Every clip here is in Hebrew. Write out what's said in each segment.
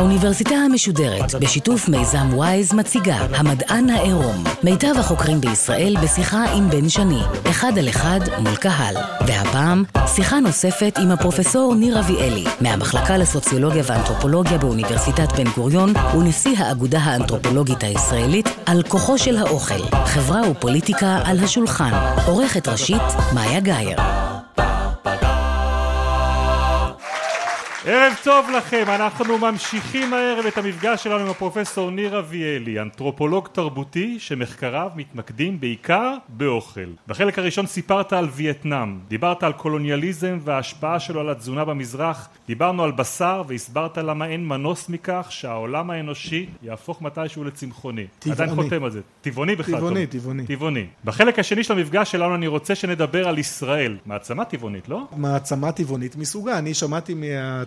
האוניברסיטה המשודרת, בשיתוף מיזם וויז, מציגה המדען העירום. מיטב החוקרים בישראל בשיחה עם בן שני, אחד על אחד מול קהל. והפעם, שיחה נוספת עם הפרופסור ניר אביאלי, מהמחלקה לסוציולוגיה ואנתרופולוגיה באוניברסיטת בן גוריון, ונשיא האגודה האנתרופולוגית הישראלית, על כוחו של האוכל, חברה ופוליטיקה על השולחן. עורכת ראשית, מאיה גאייר. ערב טוב לכם, אנחנו ממשיכים הערב את המפגש שלנו עם הפרופסור ניר אביאלי, אנתרופולוג תרבותי שמחקריו מתמקדים בעיקר באוכל. בחלק הראשון סיפרת על וייטנאם, דיברת על קולוניאליזם וההשפעה שלו על התזונה במזרח, דיברנו על בשר והסברת למה אין מנוס מכך שהעולם האנושי יהפוך מתישהו לצמחוני. טבעוני. עדיין חותם על זה. טבעוני בכלל. טבעוני. טבעוני. טבעוני. בחלק השני של המפגש שלנו אני רוצה שנדבר על ישראל. מעצמה טבעונית, לא? מעצמה טבעונית מסוגה. אני שמעתי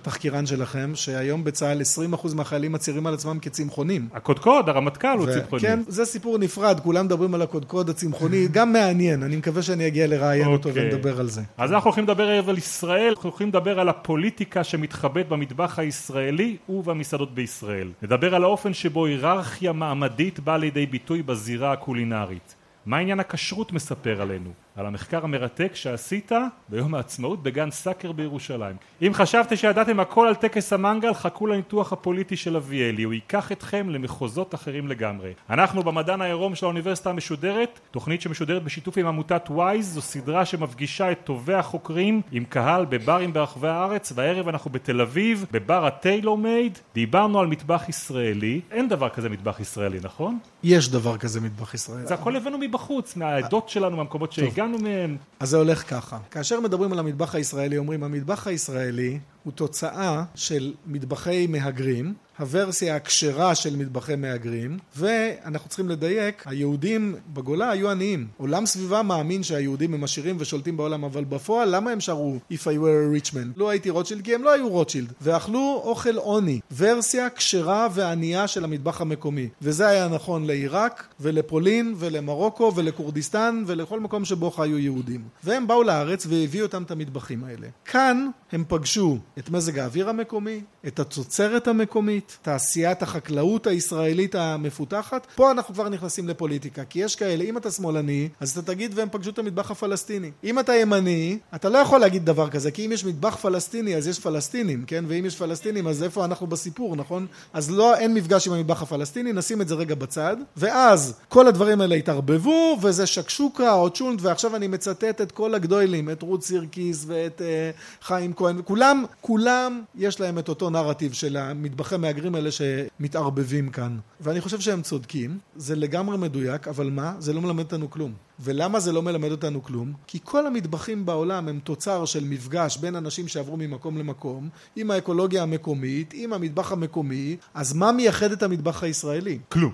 מהתחקירן שלכם שהיום בצה"ל 20% מהחיילים מצהירים על עצמם כצמחונים. הקודקוד, הרמטכ"ל הוא צמחוני. כן, זה סיפור נפרד, כולם מדברים על הקודקוד הצמחוני, גם מעניין, אני מקווה שאני אגיע לראיין אותו אוקיי. ונדבר על זה. אז אנחנו הולכים לדבר הערב על ישראל, אנחנו הולכים לדבר על הפוליטיקה שמתחבאת במטבח הישראלי ובמסעדות בישראל. נדבר על האופן שבו היררכיה מעמדית באה לידי ביטוי בזירה הקולינרית. מה עניין הכשרות מספר עלינו? על המחקר המרתק שעשית ביום העצמאות בגן סאקר בירושלים. אם חשבתם שידעתם הכל על טקס המנגל, חכו לניתוח הפוליטי של אביאלי, הוא ייקח אתכם למחוזות אחרים לגמרי. אנחנו במדען העירום של האוניברסיטה המשודרת, תוכנית שמשודרת בשיתוף עם עמותת וויז, זו סדרה שמפגישה את טובי החוקרים עם קהל בברים ברחבי הארץ, והערב אנחנו בתל אביב, בבר ה Tailor Made, דיברנו על מטבח ישראלי, אין דבר כזה מטבח ישראלי, נכון? יש דבר כזה מטבח ישראל. זה הכל הבאנו מבחוץ, מהעדות שלנו, מהמקומות שהגענו מהם. אז זה הולך ככה. כאשר מדברים על המטבח הישראלי, אומרים המטבח הישראלי הוא תוצאה של מטבחי מהגרים, הוורסיה הכשרה של מטבחי מהגרים, ואנחנו צריכים לדייק, היהודים בגולה היו עניים. עולם סביבה מאמין שהיהודים הם עשירים ושולטים בעולם, אבל בפועל למה הם שרו If I were a rich man? לא הייתי רוטשילד כי הם לא היו רוטשילד, ואכלו אוכל עוני, ורסיה כשרה וענייה של המטבח המקומי. וזה היה נכון לעיראק ולפולין ולמרוקו ולכורדיסטן ולכל מקום שבו חיו יהודים. והם באו לארץ והביאו אותם את המטבחים האלה. כאן הם פגשו את מזג האוויר המקומי, את התוצרת המקומית, תעשיית החקלאות הישראלית המפותחת. פה אנחנו כבר נכנסים לפוליטיקה, כי יש כאלה, אם אתה שמאלני, אז אתה תגיד והם פגשו את המטבח הפלסטיני. אם אתה ימני, אתה לא יכול להגיד דבר כזה, כי אם יש מטבח פלסטיני, אז יש פלסטינים, כן? ואם יש פלסטינים, אז איפה אנחנו בסיפור, נכון? אז לא, אין מפגש עם המטבח הפלסטיני, נשים את זה רגע בצד, ואז כל הדברים האלה התערבבו, וזה שקשוקה או צ'ונט, ועכשיו אני מצטט את כל הגדולים, את רות סירקיס ואת uh, חיים כהן, כולם, כולם יש להם את אותו נרטיב של המטבחי מהגרים האלה שמתערבבים כאן. ואני חושב שהם צודקים, זה לגמרי מדויק, אבל מה? זה לא מלמד אותנו כלום. ולמה זה לא מלמד אותנו כלום? כי כל המטבחים בעולם הם תוצר של מפגש בין אנשים שעברו ממקום למקום, עם האקולוגיה המקומית, עם המטבח המקומי, אז מה מייחד את המטבח הישראלי? כלום.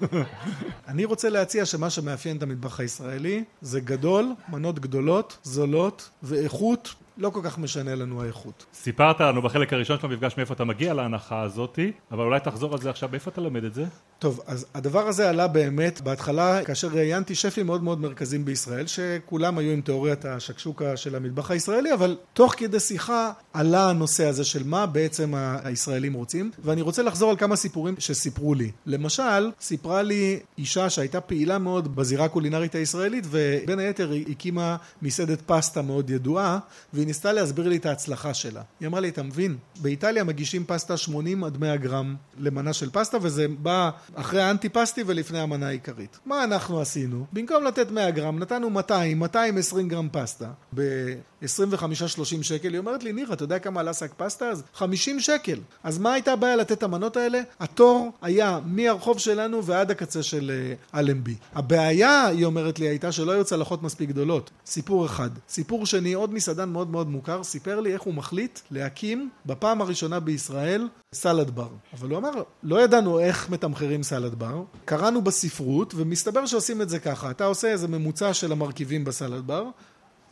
אני רוצה להציע שמה שמאפיין את המטבח הישראלי זה גדול, מנות גדולות, זולות ואיכות לא כל כך משנה לנו האיכות. סיפרת לנו בחלק הראשון של המפגש מאיפה אתה מגיע להנחה הזאתי, אבל אולי תחזור על זה עכשיו, מאיפה אתה למד את זה? טוב, אז הדבר הזה עלה באמת בהתחלה כאשר ראיינתי שפים מאוד מאוד מרכזיים בישראל, שכולם היו עם תיאוריית השקשוקה של המטבח הישראלי, אבל תוך כדי שיחה עלה הנושא הזה של מה בעצם הישראלים רוצים, ואני רוצה לחזור על כמה סיפורים שסיפרו לי. למשל, סיפרה לי אישה שהייתה פעילה מאוד בזירה הקולינרית הישראלית, ובין היתר היא הקימה מסעדת פסטה מאוד ידועה, והיא ניסתה להסביר לי את ההצלחה שלה. היא אמרה לי, אתה מבין, באיטליה מגישים פסטה 80 עד 100 גרם למנה של פסטה, וזה בא אחרי האנטי פסטי ולפני המנה העיקרית. מה אנחנו עשינו? במקום לתת 100 גרם, נתנו 200, 220 גרם פסטה. ב-25-30 שקל, היא אומרת לי, ניר, אתה יודע כמה עלה שק פסטה אז? 50 שקל. אז מה הייתה הבעיה לתת את המנות האלה? התור היה מהרחוב שלנו ועד הקצה של אה, אלנבי. הבעיה, היא אומרת לי, הייתה שלא היו צלחות מספיק גדולות. סיפור אחד. סיפור שני, עוד מסעדן מאוד מאוד מוכר, סיפר לי איך הוא מחליט להקים בפעם הראשונה בישראל סלד בר. אבל הוא אמר, לא ידענו איך מתמחרים סלד בר, קראנו בספרות, ומסתבר שעושים את זה ככה, אתה עושה איזה ממוצע של המרכיבים בסלד בר,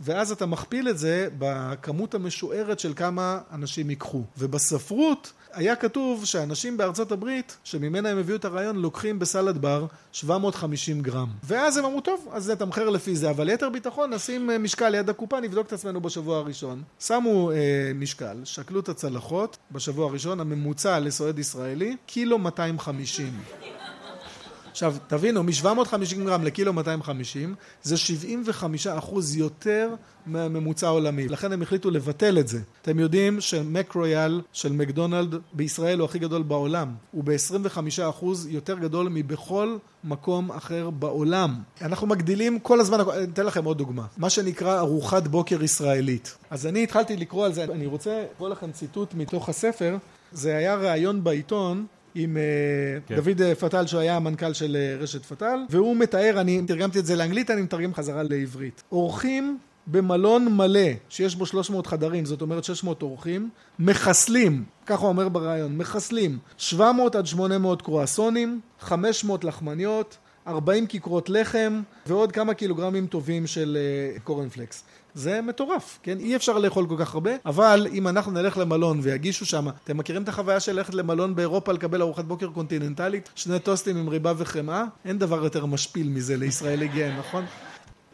ואז אתה מכפיל את זה בכמות המשוערת של כמה אנשים ייקחו. ובספרות היה כתוב שאנשים בארצות הברית, שממנה הם הביאו את הרעיון, לוקחים בסלד בר 750 גרם. ואז הם אמרו, טוב, אז נתמחר לפי זה, אבל ליתר ביטחון נשים אה, משקל ליד הקופה, נבדוק את עצמנו בשבוע הראשון. שמו אה, משקל, שקלו את הצלחות בשבוע הראשון, הממוצע לסועד ישראלי, קילו 250. עכשיו, תבינו, מ-750 גרם לקילו 250, זה 75 אחוז יותר מהממוצע העולמי. לכן הם החליטו לבטל את זה. אתם יודעים שמק רויאל של מקדונלד בישראל הוא הכי גדול בעולם. הוא ב-25 אחוז יותר גדול מבכל מקום אחר בעולם. אנחנו מגדילים כל הזמן, אני אתן לכם עוד דוגמה. מה שנקרא ארוחת בוקר ישראלית. אז אני התחלתי לקרוא על זה, אני רוצה לקרוא לכם ציטוט מתוך הספר. זה היה ראיון בעיתון עם כן. דוד פטל שהוא היה המנכ"ל של רשת פטל והוא מתאר, אני תרגמתי את זה לאנגלית, אני מתרגם חזרה לעברית. אורחים במלון מלא שיש בו 300 חדרים, זאת אומרת 600 אורחים, מחסלים, ככה הוא אומר ברעיון, מחסלים 700 עד 800 קרואסונים, 500 לחמניות, 40 כיכרות לחם ועוד כמה קילוגרמים טובים של קורנפלקס. זה מטורף, כן? אי אפשר לאכול כל כך הרבה, אבל אם אנחנו נלך למלון ויגישו שם, אתם מכירים את החוויה של ללכת למלון באירופה לקבל ארוחת בוקר קונטיננטלית? שני טוסטים עם ריבה וחמאה? אין דבר יותר משפיל מזה לישראל הגיע, נכון?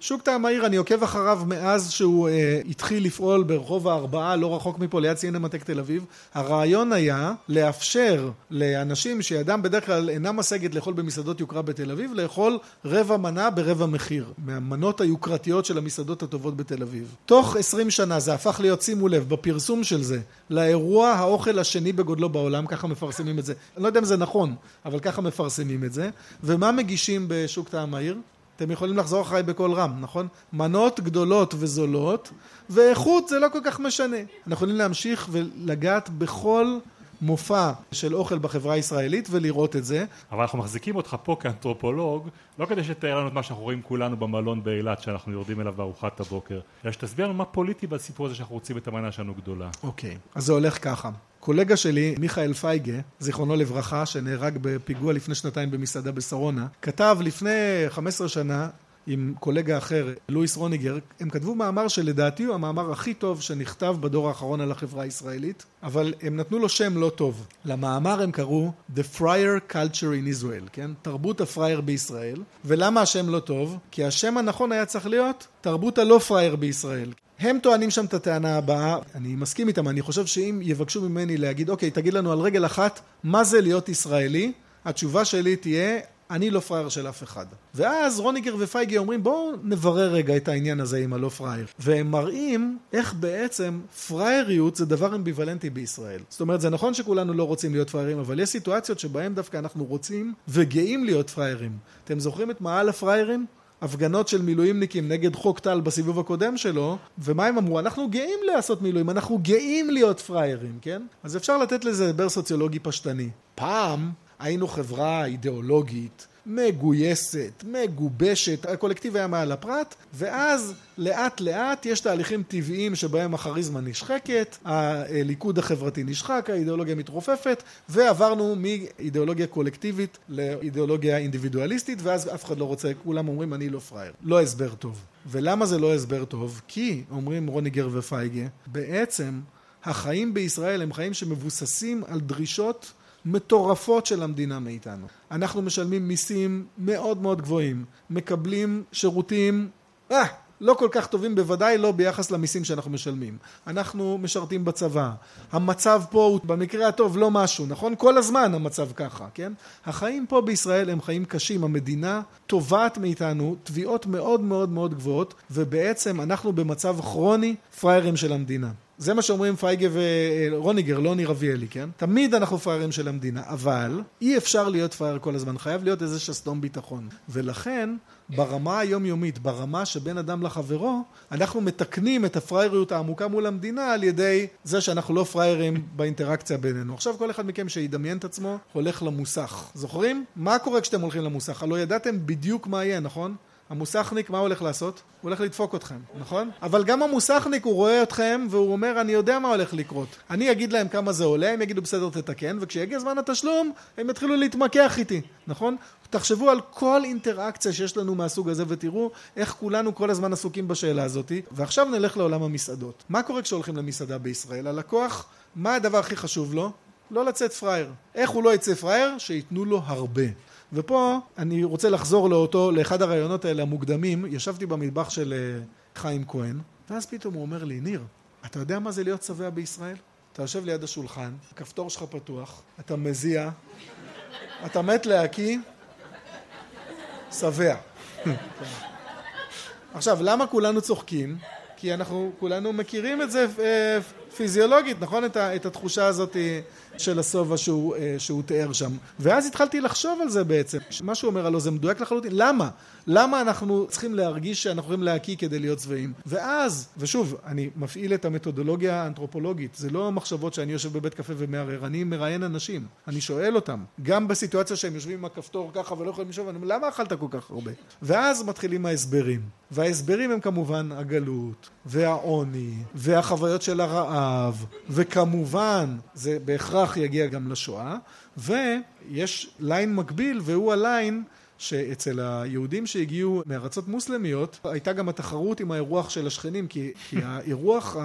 שוק טעם העיר, אני עוקב אחריו מאז שהוא אה, התחיל לפעול ברחוב הארבעה, לא רחוק מפה, ליד סינמטק תל אביב. הרעיון היה לאפשר לאנשים שידם בדרך כלל אינה משגת לאכול במסעדות יוקרה בתל אביב, לאכול רבע מנה ברבע מחיר, מהמנות היוקרתיות של המסעדות הטובות בתל אביב. תוך עשרים שנה זה הפך להיות, שימו לב, בפרסום של זה, לאירוע האוכל השני בגודלו בעולם, ככה מפרסמים את זה. אני לא יודע אם זה נכון, אבל ככה מפרסמים את זה. ומה מגישים בשוק טעם העיר? אתם יכולים לחזור אחריי בקול רם, נכון? מנות גדולות וזולות, ואיכות זה לא כל כך משנה. אנחנו יכולים להמשיך ולגעת בכל מופע של אוכל בחברה הישראלית ולראות את זה. אבל אנחנו מחזיקים אותך פה כאנתרופולוג, לא כדי שתאר לנו את מה שאנחנו רואים כולנו במלון באילת שאנחנו יורדים אליו בארוחת הבוקר, אלא שתסביר לנו מה פוליטי בסיפור הזה שאנחנו רוצים את המנה שלנו גדולה. אוקיי, אז זה הולך ככה. קולגה שלי, מיכאל פייגה, זיכרונו לברכה, שנהרג בפיגוע לפני שנתיים במסעדה בשרונה, כתב לפני 15 שנה עם קולגה אחר, לואיס רוניגר, הם כתבו מאמר שלדעתי הוא המאמר הכי טוב שנכתב בדור האחרון על החברה הישראלית, אבל הם נתנו לו שם לא טוב. למאמר הם קראו The Friar Culture in Israel, כן? תרבות הפרייר בישראל. ולמה השם לא טוב? כי השם הנכון היה צריך להיות תרבות הלא פרייר בישראל. הם טוענים שם את הטענה הבאה, אני מסכים איתם, אני חושב שאם יבקשו ממני להגיד, אוקיי, תגיד לנו על רגל אחת, מה זה להיות ישראלי? התשובה שלי תהיה, אני לא פראייר של אף אחד. ואז רוניגר ופייגי אומרים בואו נברר רגע את העניין הזה עם הלא פראייר. והם מראים איך בעצם פראייריות זה דבר אמביוולנטי בישראל. זאת אומרת זה נכון שכולנו לא רוצים להיות פראיירים אבל יש סיטואציות שבהם דווקא אנחנו רוצים וגאים להיות פראיירים. אתם זוכרים את מעל הפראיירים? הפגנות של מילואימניקים נגד חוק טל בסיבוב הקודם שלו, ומה הם אמרו? אנחנו גאים לעשות מילואים, אנחנו גאים להיות פראיירים, כן? אז אפשר לתת לזה הסבר סוציולוגי פשטני. פעם היינו חברה אידיאולוגית, מגויסת, מגובשת, הקולקטיב היה מעל הפרט, ואז לאט לאט יש תהליכים טבעיים שבהם הכריזמה נשחקת, הליכוד החברתי נשחק, האידיאולוגיה מתרופפת, ועברנו מאידיאולוגיה קולקטיבית לאידיאולוגיה אינדיבידואליסטית, ואז אף אחד לא רוצה, כולם אומרים אני לא פראייר. לא הסבר טוב. ולמה זה לא הסבר טוב? כי, אומרים רוניגר ופייגה, בעצם החיים בישראל הם חיים שמבוססים על דרישות מטורפות של המדינה מאיתנו. אנחנו משלמים מיסים מאוד מאוד גבוהים, מקבלים שירותים, אה, לא כל כך טובים, בוודאי לא ביחס למיסים שאנחנו משלמים. אנחנו משרתים בצבא. המצב פה הוא במקרה הטוב לא משהו, נכון? כל הזמן המצב ככה, כן? החיים פה בישראל הם חיים קשים. המדינה תובעת מאיתנו תביעות מאוד מאוד מאוד גבוהות, ובעצם אנחנו במצב כרוני פראיירים של המדינה. זה מה שאומרים פייגה ורוניגר, לא ניר אביאלי, כן? תמיד אנחנו פראיירים של המדינה, אבל אי אפשר להיות פראייר כל הזמן, חייב להיות איזה שסתום ביטחון. ולכן, ברמה היומיומית, ברמה שבין אדם לחברו, אנחנו מתקנים את הפראייריות העמוקה מול המדינה על ידי זה שאנחנו לא פראיירים באינטראקציה בינינו. עכשיו כל אחד מכם שידמיין את עצמו, הולך למוסך. זוכרים? מה קורה כשאתם הולכים למוסך? הלא ידעתם בדיוק מה יהיה, נכון? המוסכניק, מה הוא הולך לעשות? הוא הולך לדפוק אתכם, נכון? אבל גם המוסכניק הוא רואה אתכם והוא אומר אני יודע מה הולך לקרות. אני אגיד להם כמה זה עולה, הם יגידו בסדר תתקן, וכשיגיע זמן התשלום הם יתחילו להתמקח איתי, נכון? תחשבו על כל אינטראקציה שיש לנו מהסוג הזה ותראו איך כולנו כל הזמן עסוקים בשאלה הזאתי. ועכשיו נלך לעולם המסעדות. מה קורה כשהולכים למסעדה בישראל? הלקוח, מה הדבר הכי חשוב לו? לא לצאת פראייר. איך הוא לא יצא פראייר? שייתנו לו הרבה. ופה אני רוצה לחזור לאותו, לאחד הרעיונות האלה המוקדמים, ישבתי במטבח של אה, חיים כהן, ואז פתאום הוא אומר לי, ניר, אתה יודע מה זה להיות שבע בישראל? אתה יושב ליד השולחן, הכפתור שלך פתוח, אתה מזיע, אתה מת להקיא, שבע. עכשיו, למה כולנו צוחקים? כי אנחנו כולנו מכירים את זה אה, פיזיולוגית, נכון? את, ה, את התחושה הזאת של השובע שהוא, אה, שהוא תיאר שם. ואז התחלתי לחשוב על זה בעצם. מה שהוא אומר הלא זה מדויק לחלוטין. למה? למה אנחנו צריכים להרגיש שאנחנו יכולים להקיא כדי להיות שבעים? ואז, ושוב, אני מפעיל את המתודולוגיה האנתרופולוגית. זה לא מחשבות שאני יושב בבית קפה ומערער, אני מראיין אנשים. אני שואל אותם. גם בסיטואציה שהם יושבים עם הכפתור ככה ולא יכולים לשאול, אני אומר, למה אכלת כל כך הרבה? ואז מתחילים ההסברים. וההסברים הם כמובן הגלות, והעוני, והחוויות של הרעב, וכמובן, זה בהכרח יגיע גם לשואה, ויש ליין מקביל, והוא הליין שאצל היהודים שהגיעו מארצות מוסלמיות הייתה גם התחרות עם האירוח של השכנים כי, כי האירוח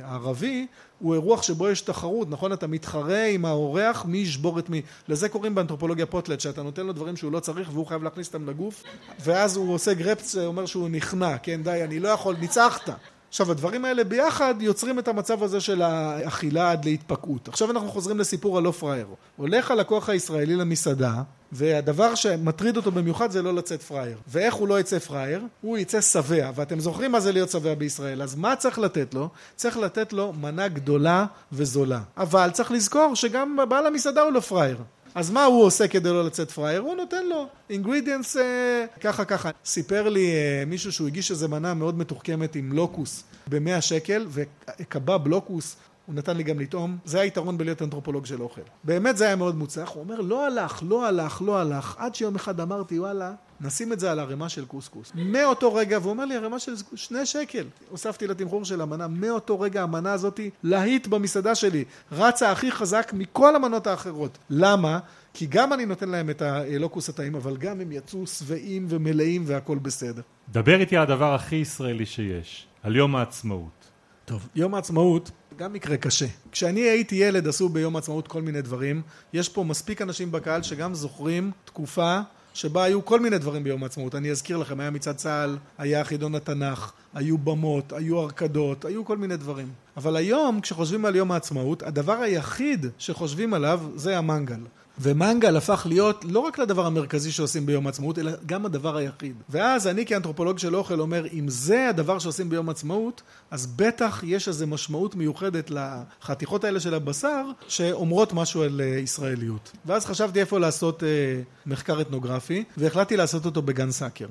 הערבי הוא אירוח שבו יש תחרות, נכון? אתה מתחרה עם האורח מי ישבור את מי. לזה קוראים באנתרופולוגיה פוטלט, שאתה נותן לו דברים שהוא לא צריך והוא חייב להכניס אותם לגוף ואז הוא עושה גרפס, אומר שהוא נכנע, כן די, אני לא יכול, ניצחת. עכשיו הדברים האלה ביחד יוצרים את המצב הזה של האכילה עד להתפקעות. עכשיו אנחנו חוזרים לסיפור הלא פראייר. הולך הלקוח הישראלי למסעדה והדבר שמטריד אותו במיוחד זה לא לצאת פראייר. ואיך הוא לא יצא פראייר? הוא יצא שבע. ואתם זוכרים מה זה להיות שבע בישראל. אז מה צריך לתת לו? צריך לתת לו מנה גדולה וזולה. אבל צריך לזכור שגם בעל המסעדה הוא לא פראייר. אז מה הוא עושה כדי לא לצאת פראייר? הוא נותן לו אינגרידיאנס אה, ככה ככה. סיפר לי אה, מישהו שהוא הגיש איזה מנה מאוד מתוחכמת עם לוקוס במאה שקל וקבב לוקוס הוא נתן לי גם לטעום, זה היתרון בלהיות אנתרופולוג של אוכל. באמת זה היה מאוד מוצלח, הוא אומר לא הלך, לא הלך, לא הלך, עד שיום אחד אמרתי וואלה, נשים את זה על ערימה של קוסקוס. מאותו רגע, והוא אומר לי ערימה של שני שקל, הוספתי לתמחור של המנה, מאותו רגע המנה הזאתי להיט במסעדה שלי, רצה הכי חזק מכל המנות האחרות. למה? כי גם אני נותן להם את הלוקוס הטעים, אבל גם הם יצאו שבעים ומלאים והכל בסדר. דבר איתי על הדבר הכי ישראלי שיש, על יום העצמאות. טוב, יום העצמאות גם מקרה קשה. כשאני הייתי ילד עשו ביום העצמאות כל מיני דברים. יש פה מספיק אנשים בקהל שגם זוכרים תקופה שבה היו כל מיני דברים ביום העצמאות. אני אזכיר לכם, היה מצעד צה"ל, היה חידון התנ"ך, היו במות, היו הרקדות, היו כל מיני דברים. אבל היום, כשחושבים על יום העצמאות, הדבר היחיד שחושבים עליו זה המנגל. ומנגל הפך להיות לא רק לדבר המרכזי שעושים ביום העצמאות, אלא גם הדבר היחיד. ואז אני כאנתרופולוג של אוכל אומר, אם זה הדבר שעושים ביום העצמאות, אז בטח יש איזו משמעות מיוחדת לחתיכות האלה של הבשר, שאומרות משהו על אה, ישראליות. ואז חשבתי איפה לעשות אה, מחקר אתנוגרפי, והחלטתי לעשות אותו בגן סאקר.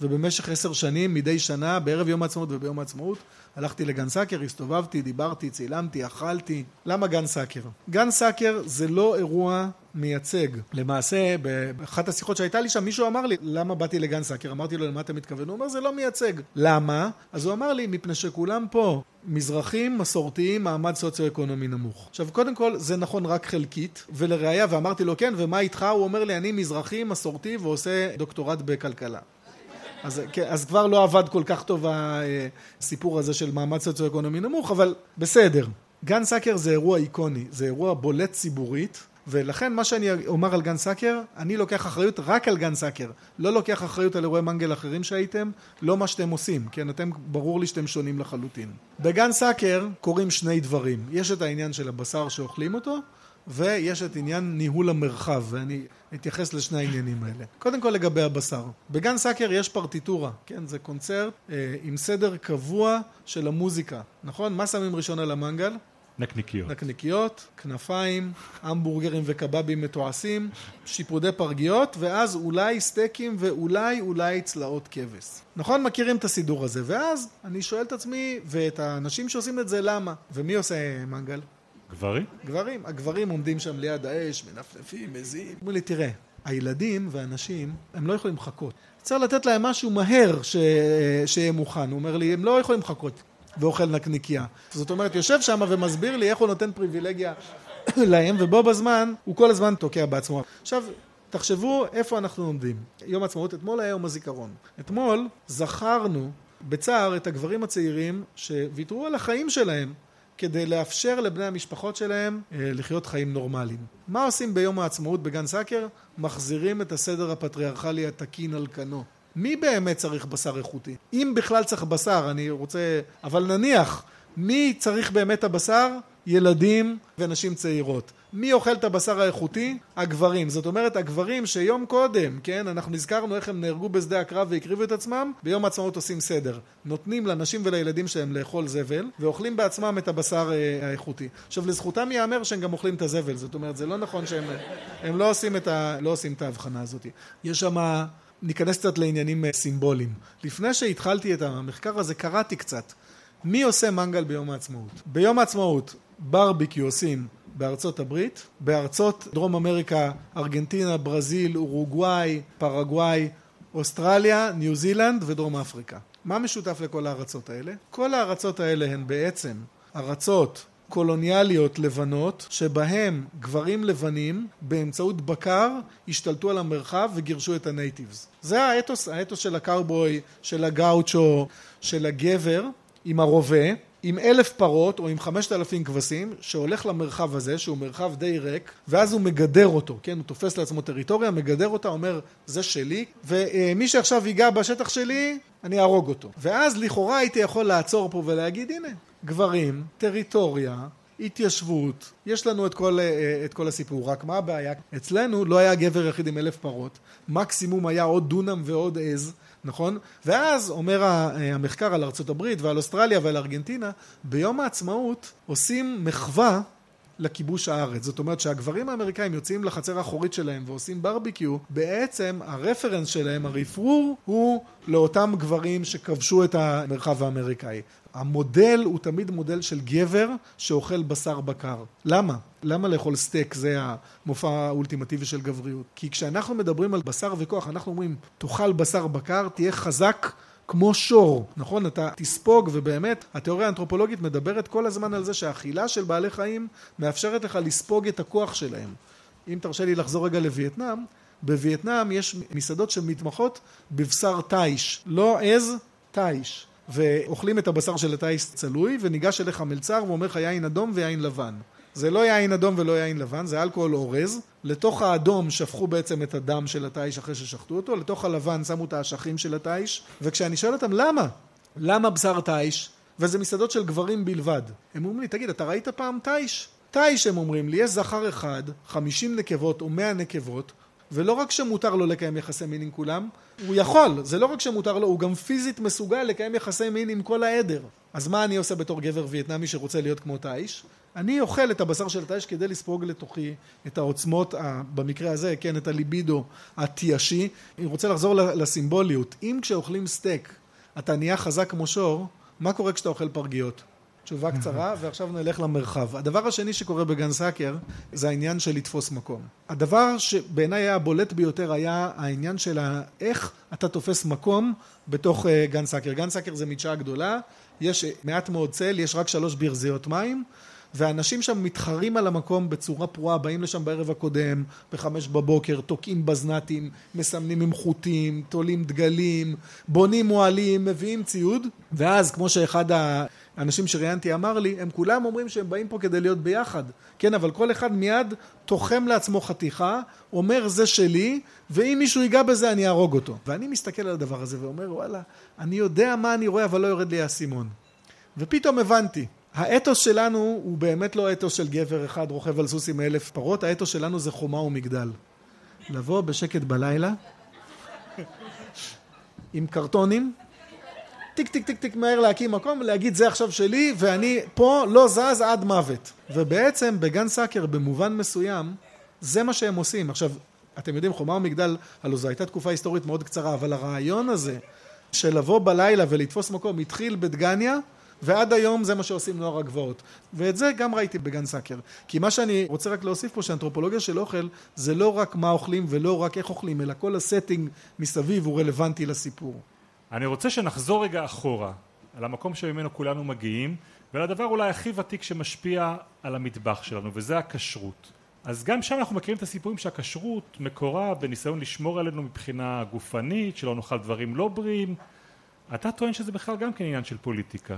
ובמשך עשר שנים, מדי שנה, בערב יום העצמאות וביום העצמאות, הלכתי לגן סאקר, הסתובבתי, דיברתי, צילמתי, אכלתי. למה גן סאקר? גן סאקר זה לא אירוע מייצג. למעשה, באחת השיחות שהייתה לי שם, מישהו אמר לי, למה באתי לגן סאקר? אמרתי לו, למה אתה מתכוון? הוא אומר, זה לא מייצג. למה? אז הוא אמר לי, מפני שכולם פה מזרחים, מסורתיים, מעמד סוציו-אקונומי נמוך. עכשיו, קודם כל, זה נכון רק חלקית, ולראיה, ואמרתי לו, כן, ומה איתך? הוא אומר לי, אני מזרחי, מסורתי, ועושה דוקטורט בכלכלה. אז, כן, אז כבר לא עבד כל כך טוב הסיפור הזה של מעמד סוציו-אקונומי נמוך, אבל בסדר. גן סאקר זה אירוע איקוני, זה אירוע בולט ציבורית, ולכן מה שאני אומר על גן סאקר, אני לוקח אחריות רק על גן סאקר. לא לוקח אחריות על אירועי מנגל אחרים שהייתם, לא מה שאתם עושים, כן? אתם, ברור לי שאתם שונים לחלוטין. בגן סאקר קורים שני דברים. יש את העניין של הבשר שאוכלים אותו, ויש את עניין ניהול המרחב, ואני אתייחס לשני העניינים האלה. קודם כל לגבי הבשר. בגן סאקר יש פרטיטורה, כן? זה קונצרט אה, עם סדר קבוע של המוזיקה, נכון? מה שמים ראשון על המנגל? נקניקיות. נקניקיות, כנפיים, המבורגרים וקבבים מתועשים, שיפודי פרגיות, ואז אולי סטייקים ואולי אולי צלעות כבש. נכון? מכירים את הסידור הזה. ואז אני שואל את עצמי ואת האנשים שעושים את זה למה? ומי עושה מנגל? גברים? גברים. הגברים עומדים שם ליד האש, מנפנפים, מזיעים. אמרו לי, תראה, הילדים והנשים, הם לא יכולים לחכות. צריך לתת להם משהו מהר ש... שיהיה מוכן. הוא אומר לי, הם לא יכולים לחכות. ואוכל נקניקייה. זאת אומרת, יושב שם ומסביר לי איך הוא נותן פריבילגיה להם, ובו בזמן, הוא כל הזמן תוקע בעצמו. עכשיו, תחשבו איפה אנחנו עומדים. יום העצמאות, אתמול היה יום הזיכרון. אתמול זכרנו בצער את הגברים הצעירים שוויתרו על החיים שלהם כדי לאפשר לבני המשפחות שלהם לחיות חיים נורמליים. מה עושים ביום העצמאות בגן סאקר? מחזירים את הסדר הפטריארכלי התקין על כנו. מי באמת צריך בשר איכותי? אם בכלל צריך בשר, אני רוצה... אבל נניח, מי צריך באמת הבשר? ילדים ונשים צעירות. מי אוכל את הבשר האיכותי? הגברים. זאת אומרת, הגברים שיום קודם, כן, אנחנו נזכרנו איך הם נהרגו בשדה הקרב והקריבו את עצמם, ביום העצמאות עושים סדר. נותנים לנשים ולילדים שלהם לאכול זבל, ואוכלים בעצמם את הבשר אה, האיכותי. עכשיו, לזכותם ייאמר שהם גם אוכלים את הזבל. זאת אומרת, זה לא נכון שהם הם לא עושים ה, לא עושים את ההבחנה הזאת. יש שם... ניכנס קצת לעניינים אה, סימבוליים. לפני שהתחלתי את המחקר הזה, קראתי קצת. מי עושה מנגל ביום העצמאות? ביום העצמאות ברביקיו עושים בארצות הברית, בארצות דרום אמריקה, ארגנטינה, ברזיל, אורוגוואי, פרגוואי, אוסטרליה, ניו זילנד ודרום אפריקה. מה משותף לכל הארצות האלה? כל הארצות האלה הן בעצם ארצות קולוניאליות לבנות שבהם גברים לבנים באמצעות בקר השתלטו על המרחב וגירשו את ה natives. זה האתוס, האתוס של הקאובוי, של הגאוצ'ו, של הגבר עם הרובה עם אלף פרות או עם חמשת אלפים כבשים שהולך למרחב הזה שהוא מרחב די ריק ואז הוא מגדר אותו, כן? הוא תופס לעצמו טריטוריה, מגדר אותה, אומר זה שלי ומי שעכשיו ייגע בשטח שלי אני אהרוג אותו ואז לכאורה הייתי יכול לעצור פה ולהגיד הנה גברים, טריטוריה, התיישבות, יש לנו את כל, אה, את כל הסיפור, רק מה הבעיה? אצלנו לא היה גבר יחיד עם אלף פרות, מקסימום היה עוד דונם ועוד עז נכון? ואז אומר המחקר על ארצות הברית ועל אוסטרליה ועל ארגנטינה, ביום העצמאות עושים מחווה לכיבוש הארץ. זאת אומרת שהגברים האמריקאים יוצאים לחצר האחורית שלהם ועושים ברביקיו, בעצם הרפרנס שלהם, הרפרור, הוא לאותם גברים שכבשו את המרחב האמריקאי. המודל הוא תמיד מודל של גבר שאוכל בשר בקר. למה? למה לאכול סטייק זה המופע האולטימטיבי של גבריות? כי כשאנחנו מדברים על בשר וכוח, אנחנו אומרים, תאכל בשר בקר, תהיה חזק כמו שור, נכון? אתה תספוג, ובאמת, התיאוריה האנתרופולוגית מדברת כל הזמן על זה שהאכילה של בעלי חיים מאפשרת לך לספוג את הכוח שלהם. אם תרשה לי לחזור רגע לווייטנאם, בווייטנאם יש מסעדות שמתמחות בבשר תיש, לא עז, תיש. ואוכלים את הבשר של התיש צלוי, וניגש אליך מלצר ואומר לך יין אדום ויין לבן. זה לא יין אדום ולא יין לבן, זה אלכוהול אורז. לתוך האדום שפכו בעצם את הדם של התיש אחרי ששחטו אותו, לתוך הלבן שמו את האשכים של התיש, וכשאני שואל אותם למה? למה בשר תיש? וזה מסעדות של גברים בלבד. הם אומרים לי, תגיד, אתה ראית פעם תיש? תיש, הם אומרים לי, יש זכר אחד, חמישים נקבות או מאה נקבות, ולא רק שמותר לו לקיים יחסי מין עם כולם, הוא יכול, זה לא רק שמותר לו, הוא גם פיזית מסוגל לקיים יחסי מין עם כל העדר. אז מה אני עושה בתור גבר וייטנאמי שרוצה להיות כמו תאיש? אני אוכל את הבשר של תאיש כדי לספוג לתוכי את העוצמות, במקרה הזה, כן, את הליבידו התיישי. אני רוצה לחזור לסימבוליות. אם כשאוכלים סטייק אתה נהיה חזק כמו שור, מה קורה כשאתה אוכל פרגיות? תשובה קצרה, ועכשיו נלך למרחב. הדבר השני שקורה בגן סאקר זה העניין של לתפוס מקום. הדבר שבעיניי היה הבולט ביותר היה העניין של איך אתה תופס מקום בתוך אה, גן סאקר. גן סאקר זה מדשאה גדולה, יש מעט מאוד צל, יש רק שלוש ברזיות מים. ואנשים שם מתחרים על המקום בצורה פרועה, באים לשם בערב הקודם, בחמש בבוקר, תוקעים בזנתים, מסמנים עם חוטים, תולים דגלים, בונים אוהלים, מביאים ציוד, ואז כמו שאחד האנשים שראיינתי אמר לי, הם כולם אומרים שהם באים פה כדי להיות ביחד, כן, אבל כל אחד מיד תוחם לעצמו חתיכה, אומר זה שלי, ואם מישהו ייגע בזה אני אהרוג אותו. ואני מסתכל על הדבר הזה ואומר, וואלה, אני יודע מה אני רואה, אבל לא יורד לי האסימון. ופתאום הבנתי, האתוס שלנו הוא באמת לא אתוס של גבר אחד רוכב על סוס עם אלף פרות, האתוס שלנו זה חומה ומגדל. לבוא בשקט בלילה, עם קרטונים, טיק טיק טיק טיק מהר להקים מקום ולהגיד זה עכשיו שלי ואני פה לא זז עד מוות. ובעצם בגן סאקר במובן מסוים זה מה שהם עושים. עכשיו אתם יודעים חומה ומגדל הלוא זו הייתה תקופה היסטורית מאוד קצרה אבל הרעיון הזה של לבוא בלילה ולתפוס מקום התחיל בדגניה ועד היום זה מה שעושים נוער הגבעות. ואת זה גם ראיתי בגן סאקר. כי מה שאני רוצה רק להוסיף פה, שאנתרופולוגיה של אוכל זה לא רק מה אוכלים ולא רק איך אוכלים, אלא כל ה setting מסביב הוא רלוונטי לסיפור. אני רוצה שנחזור רגע אחורה, על המקום שממנו כולנו מגיעים, ולדבר אולי הכי ותיק שמשפיע על המטבח שלנו, וזה הכשרות. אז גם שם אנחנו מכירים את הסיפורים שהכשרות מקורה בניסיון לשמור עלינו מבחינה גופנית, שלא נאכל דברים לא בריאים. אתה טוען שזה בכלל גם כן עניין של פוליטיקה.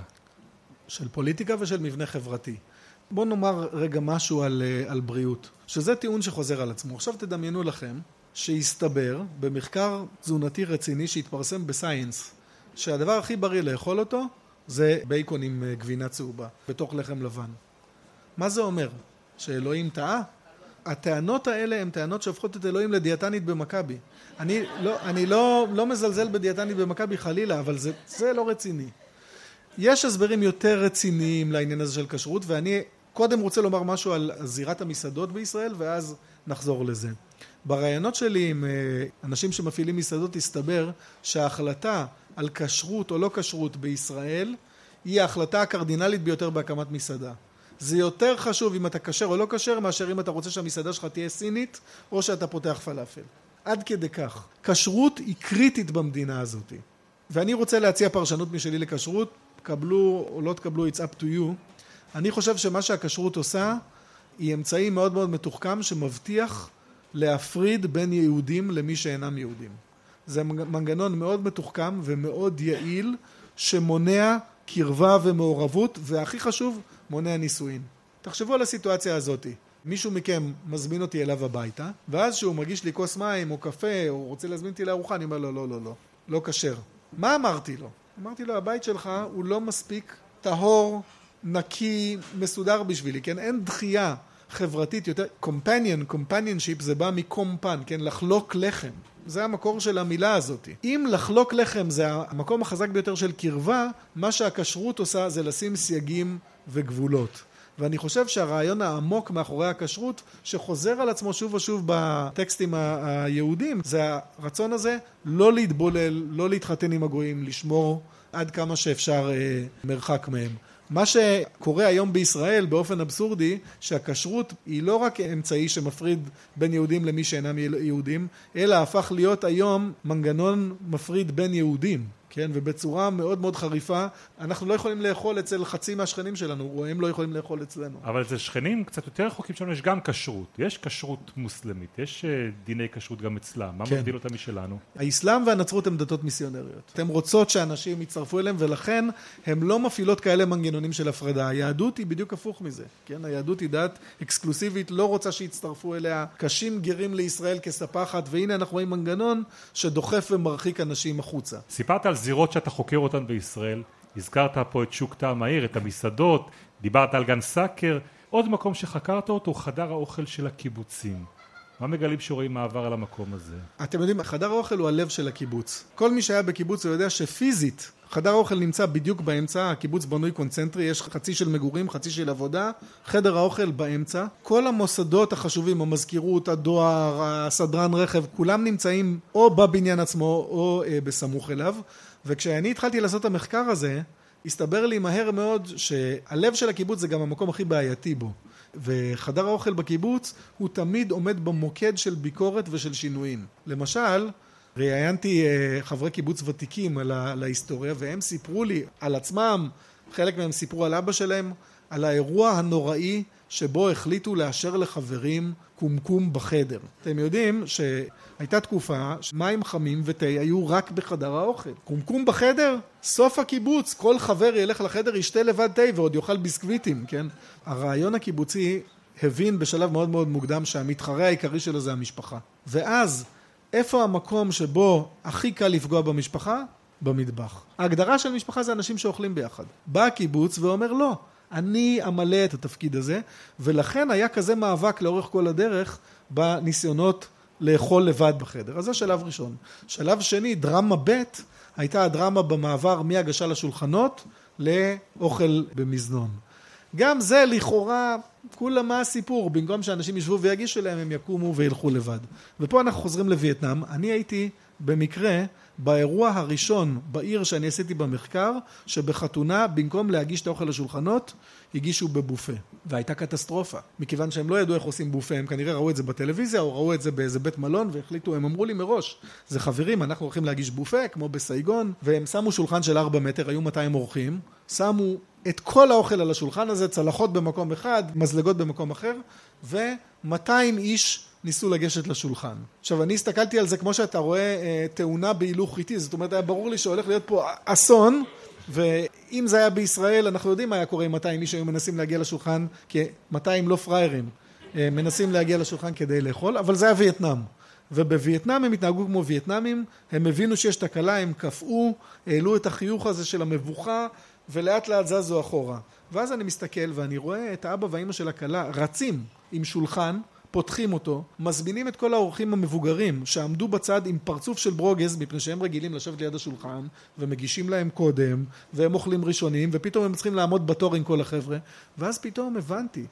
של פוליטיקה ושל מבנה חברתי. בואו נאמר רגע משהו על, אה, על בריאות, שזה טיעון שחוזר על עצמו. עכשיו תדמיינו לכם שהסתבר במחקר תזונתי רציני שהתפרסם בסייאנס, שהדבר הכי בריא לאכול אותו זה בייקון עם אה, גבינה צהובה, בתוך לחם לבן. מה זה אומר? שאלוהים טעה? הטענות האלה הן טענות שהופכות את אלוהים לדיאטנית במכבי. אני לא, אני לא, לא מזלזל בדיאטנית במכבי חלילה, אבל זה, זה לא רציני. יש הסברים יותר רציניים לעניין הזה של כשרות, ואני קודם רוצה לומר משהו על זירת המסעדות בישראל, ואז נחזור לזה. ברעיונות שלי עם אה, אנשים שמפעילים מסעדות הסתבר שההחלטה על כשרות או לא כשרות בישראל היא ההחלטה הקרדינלית ביותר בהקמת מסעדה. זה יותר חשוב אם אתה כשר או לא כשר מאשר אם אתה רוצה שהמסעדה שלך תהיה סינית או שאתה פותח פלאפל. עד כדי כך. כשרות היא קריטית במדינה הזאת. ואני רוצה להציע פרשנות משלי לכשרות, קבלו או לא תקבלו, it's up to you. אני חושב שמה שהכשרות עושה היא אמצעי מאוד מאוד מתוחכם שמבטיח להפריד בין יהודים למי שאינם יהודים. זה מנגנון מאוד מתוחכם ומאוד יעיל שמונע קרבה ומעורבות והכי חשוב מונע נישואין. תחשבו על הסיטואציה הזאת. מישהו מכם מזמין אותי אליו הביתה ואז שהוא מגיש לי כוס מים או קפה או רוצה להזמין אותי לארוחה אני אומר לו לא לא לא לא כשר. מה אמרתי לו? אמרתי לו הבית שלך הוא לא מספיק טהור, נקי, מסודר בשבילי, כן? אין דחייה חברתית יותר, companion, companionship זה בא מקומפן, כן? לחלוק לחם. זה המקור של המילה הזאת. אם לחלוק לחם זה המקום החזק ביותר של קרבה, מה שהכשרות עושה זה לשים סייגים וגבולות. ואני חושב שהרעיון העמוק מאחורי הכשרות שחוזר על עצמו שוב ושוב בטקסטים היהודים זה הרצון הזה לא להתבולל, לא להתחתן עם הגויים, לשמור עד כמה שאפשר אה, מרחק מהם. מה שקורה היום בישראל באופן אבסורדי שהכשרות היא לא רק אמצעי שמפריד בין יהודים למי שאינם יהודים אלא הפך להיות היום מנגנון מפריד בין יהודים כן, ובצורה מאוד מאוד חריפה, אנחנו לא יכולים לאכול אצל חצי מהשכנים שלנו, או הם לא יכולים לאכול אצלנו. אבל אצל שכנים קצת יותר רחוקים שלנו יש גם כשרות, יש כשרות מוסלמית, יש אה, דיני כשרות גם אצלם, מה כן. מבדיל אותם משלנו? האסלאם והנצרות הן דתות מיסיונריות. הן רוצות שאנשים יצטרפו אליהם, ולכן הן לא מפעילות כאלה מנגנונים של הפרדה. היהדות היא בדיוק הפוך מזה, כן? היהדות היא דת אקסקלוסיבית, לא רוצה שיצטרפו אליה, קשים גרים לישראל כספחת, והנה אנחנו רואים מנגנון שדוחף ומרחיק אנשים החוצה. סיפרת על הזירות שאתה חוקר אותן בישראל, הזכרת פה את שוק טעם העיר, את המסעדות, דיברת על גן סאקר, עוד מקום שחקרת אותו חדר האוכל של הקיבוצים. מה מגלים שרואים מעבר על המקום הזה? אתם יודעים, חדר האוכל הוא הלב של הקיבוץ. כל מי שהיה בקיבוץ הוא יודע שפיזית חדר האוכל נמצא בדיוק באמצע, הקיבוץ בנוי קונצנטרי, יש חצי של מגורים, חצי של עבודה, חדר האוכל באמצע. כל המוסדות החשובים, המזכירות, הדואר, הסדרן רכב, כולם נמצאים או בבניין עצמו או אה, בסמוך אליו. וכשאני התחלתי לעשות את המחקר הזה, הסתבר לי מהר מאוד שהלב של הקיבוץ זה גם המקום הכי בעייתי בו. וחדר האוכל בקיבוץ הוא תמיד עומד במוקד של ביקורת ושל שינויים. למשל, ראיינתי אה, חברי קיבוץ ותיקים על ההיסטוריה והם סיפרו לי על עצמם, חלק מהם סיפרו על אבא שלהם, על האירוע הנוראי שבו החליטו לאשר לחברים קומקום בחדר. אתם יודעים שהייתה תקופה שמים חמים ותה היו רק בחדר האוכל. קומקום בחדר? סוף הקיבוץ, כל חבר ילך לחדר, ישתה לבד תה ועוד יאכל ביסקוויטים, כן? הרעיון הקיבוצי הבין בשלב מאוד מאוד מוקדם שהמתחרה העיקרי שלו זה המשפחה. ואז איפה המקום שבו הכי קל לפגוע במשפחה? במטבח. ההגדרה של משפחה זה אנשים שאוכלים ביחד. בא הקיבוץ ואומר לא, אני אמלא את התפקיד הזה, ולכן היה כזה מאבק לאורך כל הדרך בניסיונות לאכול לבד בחדר. אז זה שלב ראשון. שלב שני, דרמה ב', הייתה הדרמה במעבר מהגשה לשולחנות לאוכל במזנון. גם זה לכאורה, כולה מה הסיפור, במקום שאנשים ישבו ויגישו להם, הם יקומו וילכו לבד. ופה אנחנו חוזרים לווייטנאם, אני הייתי במקרה באירוע הראשון בעיר שאני עשיתי במחקר, שבחתונה במקום להגיש את האוכל לשולחנות, הגישו בבופה. והייתה קטסטרופה, מכיוון שהם לא ידעו איך עושים בופה, הם כנראה ראו את זה בטלוויזיה או ראו את זה באיזה בית מלון והחליטו, הם אמרו לי מראש, זה חברים, אנחנו הולכים להגיש בופה כמו בסייגון, והם שמו שולחן של ארבע מטר, היו 200 אורחים, שמו את כל האוכל על השולחן הזה, צלחות במקום אחד, מזלגות במקום אחר, ו-200 איש ניסו לגשת לשולחן. עכשיו אני הסתכלתי על זה כמו שאתה רואה אה, תאונה בהילוך איטי, זאת אומרת היה ברור לי שהולך להיות פה אסון ואם זה היה בישראל, אנחנו יודעים מה היה קורה עם 200 איש היו מנסים להגיע לשולחן, כי 200 לא פראיירים, אה, מנסים להגיע לשולחן כדי לאכול, אבל זה היה וייטנאם. ובווייטנאם הם התנהגו כמו וייטנאמים, הם הבינו שיש תקלה, הם קפאו, העלו את החיוך הזה של המבוכה, ולאט לאט זזו אחורה. ואז אני מסתכל ואני רואה את האבא והאימא של הכלה רצים עם שולחן, פותחים אותו, מזמינים את כל האורחים המבוגרים שעמדו בצד עם פרצוף של ברוגז מפני שהם רגילים לשבת ליד השולחן ומגישים להם קודם והם אוכלים ראשונים ופתאום הם צריכים לעמוד בתור עם כל החבר'ה ואז פתאום הבנתי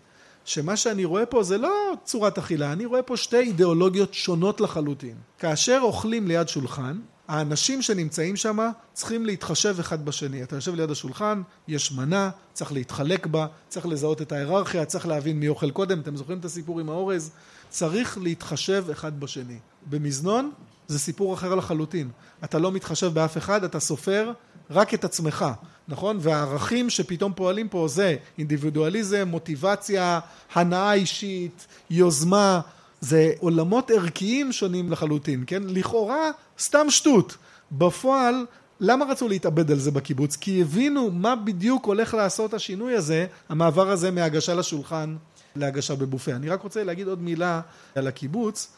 שמה שאני רואה פה זה לא צורת אכילה, אני רואה פה שתי אידיאולוגיות שונות לחלוטין. כאשר אוכלים ליד שולחן, האנשים שנמצאים שם צריכים להתחשב אחד בשני. אתה יושב ליד השולחן, יש מנה, צריך להתחלק בה, צריך לזהות את ההיררכיה, צריך להבין מי אוכל קודם, אתם זוכרים את הסיפור עם האורז? צריך להתחשב אחד בשני. במזנון זה סיפור אחר לחלוטין. אתה לא מתחשב באף אחד, אתה סופר רק את עצמך, נכון? והערכים שפתאום פועלים פה זה אינדיבידואליזם, מוטיבציה, הנאה אישית, יוזמה, זה עולמות ערכיים שונים לחלוטין, כן? לכאורה סתם שטות. בפועל, למה רצו להתאבד על זה בקיבוץ? כי הבינו מה בדיוק הולך לעשות השינוי הזה, המעבר הזה מהגשה לשולחן להגשה בבופה. אני רק רוצה להגיד עוד מילה על הקיבוץ.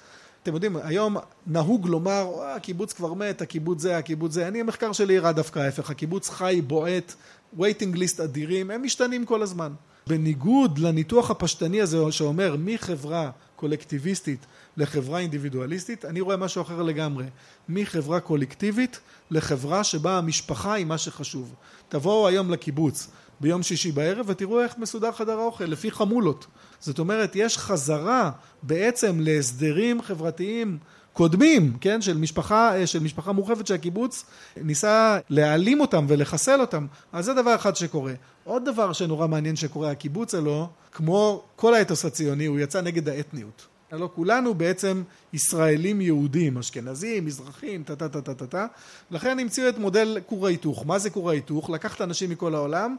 אתם יודעים, היום נהוג לומר, הקיבוץ כבר מת, הקיבוץ זה, הקיבוץ זה. אני, המחקר שלי הראה דווקא ההפך, הקיבוץ חי, בועט, waiting list אדירים, הם משתנים כל הזמן. בניגוד לניתוח הפשטני הזה שאומר מחברה קולקטיביסטית לחברה אינדיבידואליסטית, אני רואה משהו אחר לגמרי. מחברה קולקטיבית לחברה שבה המשפחה היא מה שחשוב. תבואו היום לקיבוץ ביום שישי בערב ותראו איך מסודר חדר האוכל, לפי חמולות. זאת אומרת, יש חזרה בעצם להסדרים חברתיים קודמים, כן, של משפחה, של משפחה מורחבת שהקיבוץ ניסה להעלים אותם ולחסל אותם. אז זה דבר אחד שקורה. עוד דבר שנורא מעניין שקורה, הקיבוץ הלא, כמו כל האתוס הציוני, הוא יצא נגד האתניות. הלא כולנו בעצם ישראלים יהודים, אשכנזים, מזרחים, טה טה טה טה טה טה. לכן המציאו את מודל כור ההיתוך. מה זה כור ההיתוך? לקחת אנשים מכל העולם,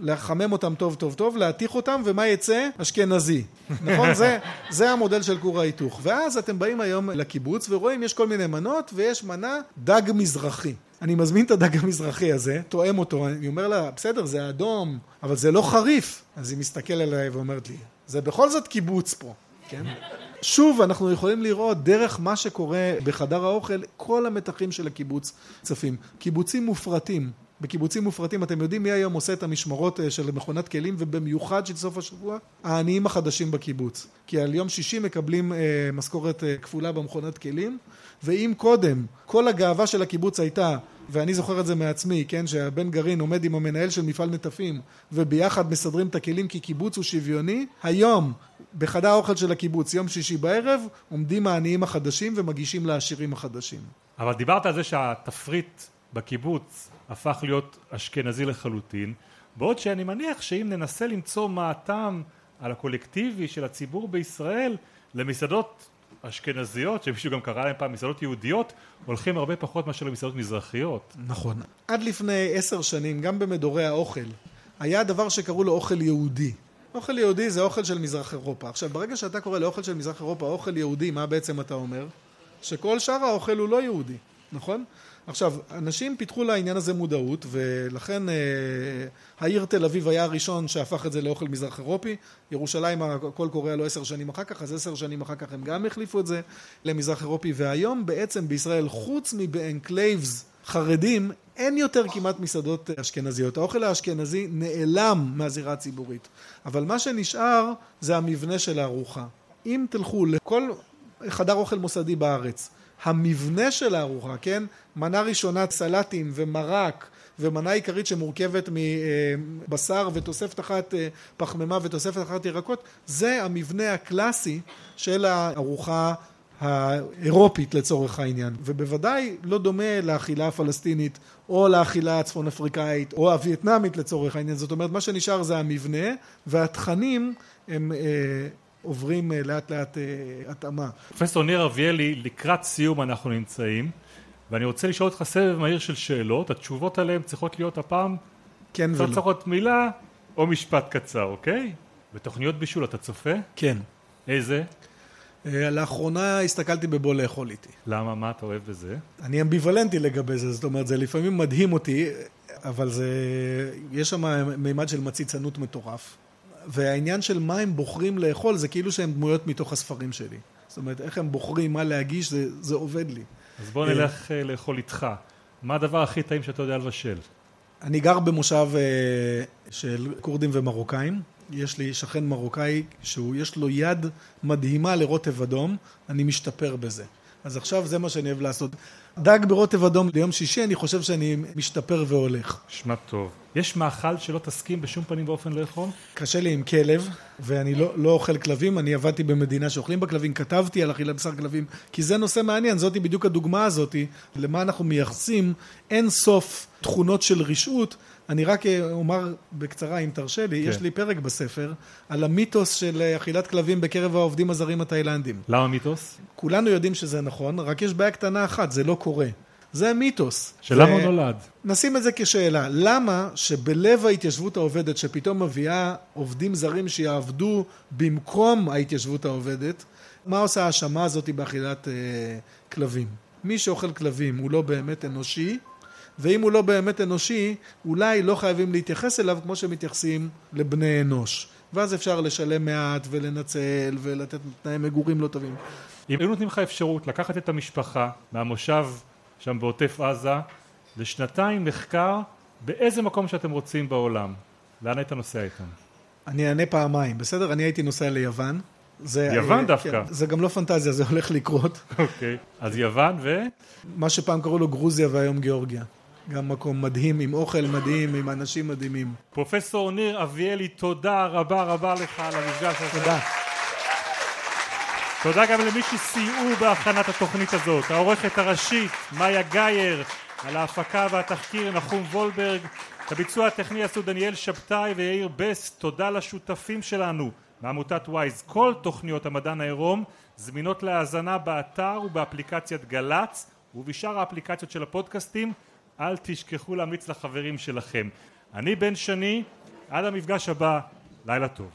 לחמם אותם טוב טוב טוב, להתיך אותם, ומה יצא? אשכנזי. נכון? זה, זה המודל של כור ההיתוך. ואז אתם באים היום לקיבוץ ורואים יש כל מיני מנות, ויש מנה דג מזרחי. אני מזמין את הדג המזרחי הזה, תואם אותו, אני אומר לה, בסדר, זה אדום, אבל זה לא חריף. אז היא מסתכלת עליי ואומרת לי, זה בכל זאת קיבוץ פה, כן? שוב, אנחנו יכולים לראות דרך מה שקורה בחדר האוכל, כל המתחים של הקיבוץ צפים. קיבוצים מופרטים. בקיבוצים מופרטים, אתם יודעים מי היום עושה את המשמרות של מכונת כלים ובמיוחד של סוף השבוע? העניים החדשים בקיבוץ. כי על יום שישי מקבלים אה, משכורת אה, כפולה במכונת כלים, ואם קודם כל הגאווה של הקיבוץ הייתה, ואני זוכר את זה מעצמי, כן, שהבן גרעין עומד עם המנהל של מפעל נטפים וביחד מסדרים את הכלים כי קיבוץ הוא שוויוני, היום בחדר האוכל של הקיבוץ, יום שישי בערב, עומדים העניים החדשים ומגישים לעשירים החדשים. אבל דיברת על זה שהתפריט בקיבוץ הפך להיות אשכנזי לחלוטין, בעוד שאני מניח שאם ננסה למצוא מה הטעם על הקולקטיבי של הציבור בישראל למסעדות אשכנזיות, שמישהו גם קרא להם פעם מסעדות יהודיות, הולכים הרבה פחות מאשר למסעדות מזרחיות. נכון. עד לפני עשר שנים, גם במדורי האוכל, היה דבר שקראו לו אוכל יהודי. אוכל יהודי זה אוכל של מזרח אירופה. עכשיו, ברגע שאתה קורא לאוכל של מזרח אירופה אוכל יהודי, מה בעצם אתה אומר? שכל שאר האוכל הוא לא יהודי, נכון? עכשיו, אנשים פיתחו לעניין הזה מודעות, ולכן אה, העיר תל אביב היה הראשון שהפך את זה לאוכל מזרח אירופי, ירושלים הכל קורא לו עשר שנים אחר כך, אז עשר שנים אחר כך הם גם החליפו את זה למזרח אירופי, והיום בעצם בישראל, חוץ מב enclaves חרדים, אין יותר כמעט מסעדות אשכנזיות. האוכל האשכנזי נעלם מהזירה הציבורית, אבל מה שנשאר זה המבנה של הארוחה. אם תלכו לכל חדר אוכל מוסדי בארץ, המבנה של הארוחה, כן? מנה ראשונה סלטים ומרק ומנה עיקרית שמורכבת מבשר ותוספת אחת פחמימה ותוספת אחת ירקות, זה המבנה הקלאסי של הארוחה האירופית לצורך העניין, ובוודאי לא דומה לאכילה הפלסטינית או לאכילה הצפון אפריקאית או הווייטנאמית לצורך העניין, זאת אומרת מה שנשאר זה המבנה והתכנים הם עוברים לאט לאט התאמה. פרופסור ניר אביאלי, לקראת סיום אנחנו נמצאים ואני רוצה לשאול אותך סבב מהיר של שאלות, התשובות עליהן צריכות להיות הפעם כן ולא. צריכות מילה או משפט קצר, אוקיי? בתוכניות בישול אתה צופה? כן. איזה? אה, לאחרונה הסתכלתי בבוא לאכול איתי. למה? מה אתה אוהב בזה? אני אמביוולנטי לגבי זה, זאת אומרת, זה לפעמים מדהים אותי, אבל זה... יש שם מימד של מציצנות מטורף. והעניין של מה הם בוחרים לאכול, זה כאילו שהם דמויות מתוך הספרים שלי. זאת אומרת, איך הם בוחרים מה להגיש, זה, זה עובד לי. אז בוא נלך אה, לאכול איתך. מה הדבר הכי טעים שאתה יודע לבשל? אני גר במושב אה, של כורדים ומרוקאים. יש לי שכן מרוקאי שיש לו יד מדהימה לרוטב אדום, אני משתפר בזה. אז עכשיו זה מה שאני אוהב לעשות. דג ברוטב אדום ליום שישי, אני חושב שאני משתפר והולך. נשמע טוב. יש מאכל שלא תסכים בשום פנים ואופן לאכול? קשה לי עם כלב, ואני לא, לא אוכל כלבים, אני עבדתי במדינה שאוכלים בכלבים, כתבתי על אכילת בשר כלבים, כי זה נושא מעניין, זאתי בדיוק הדוגמה הזאתי, למה אנחנו מייחסים אין סוף תכונות של רשעות. אני רק אומר בקצרה, אם תרשה לי, כן. יש לי פרק בספר על המיתוס של אכילת כלבים בקרב העובדים הזרים התאילנדים. למה מיתוס? כולנו יודעים שזה נכון, רק יש בעיה קטנה אחת, זה לא קורה. זה מיתוס. שלמה הוא נולד? נשים את זה כשאלה. למה שבלב ההתיישבות העובדת, שפתאום מביאה עובדים זרים שיעבדו במקום ההתיישבות העובדת, מה עושה ההאשמה הזאת באכילת אה, כלבים? מי שאוכל כלבים הוא לא באמת אנושי, ואם הוא לא באמת אנושי, אולי לא חייבים להתייחס אליו כמו שמתייחסים לבני אנוש. ואז אפשר לשלם מעט ולנצל ולתת תנאי מגורים לא טובים. אם היו נותנים לך אפשרות לקחת את המשפחה מהמושב שם בעוטף עזה לשנתיים מחקר באיזה מקום שאתם רוצים בעולם, לאן היית נוסע איתם? אני אענה פעמיים, בסדר? אני הייתי נוסע ליוון. זה, יוון דווקא. כן, זה גם לא פנטזיה, זה הולך לקרות. אוקיי, אז יוון ו? מה שפעם קראו לו גרוזיה והיום גיאורגיה. גם מקום מדהים, עם אוכל מדהים, עם אנשים מדהימים. פרופסור ניר אביאלי, תודה רבה רבה לך על המפגש הזה. תודה. תודה גם למי שסייעו בהכנת התוכנית הזאת, העורכת הראשית, מאיה גייר, על ההפקה והתחקיר נחום וולברג, את הביצוע הטכני עשו דניאל שבתאי ויאיר בסט, תודה לשותפים שלנו מעמותת וויז. כל תוכניות המדען העירום זמינות להאזנה באתר ובאפליקציית גל"צ ובשאר האפליקציות של הפודקאסטים אל תשכחו להמליץ לחברים שלכם. אני בן שני, עד המפגש הבא, לילה טוב.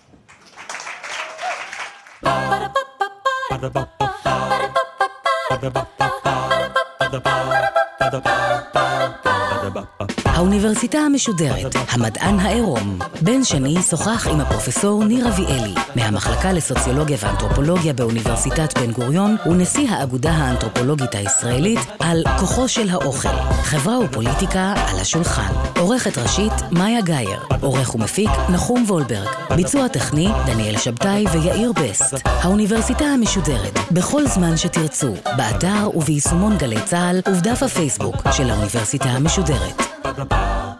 Ba-da-ba-ba-ba האוניברסיטה המשודרת, המדען העירום. בן שני שוחח עם הפרופסור ניר אביאלי, מהמחלקה לסוציולוגיה ואנתרופולוגיה באוניברסיטת בן גוריון, ונשיא האגודה האנתרופולוגית הישראלית, על כוחו של האוכל, חברה ופוליטיקה על השולחן. עורכת ראשית, מאיה גאייר. עורך ומפיק, נחום וולברג. ביצוע טכני, דניאל שבתאי ויאיר בסט. האוניברסיטה המשודרת, בכל זמן שתרצו, באתר וביישומון גלי צה"ל ובדף הפייסבוק של האוניברסיטה המשודרת. ba ba ba.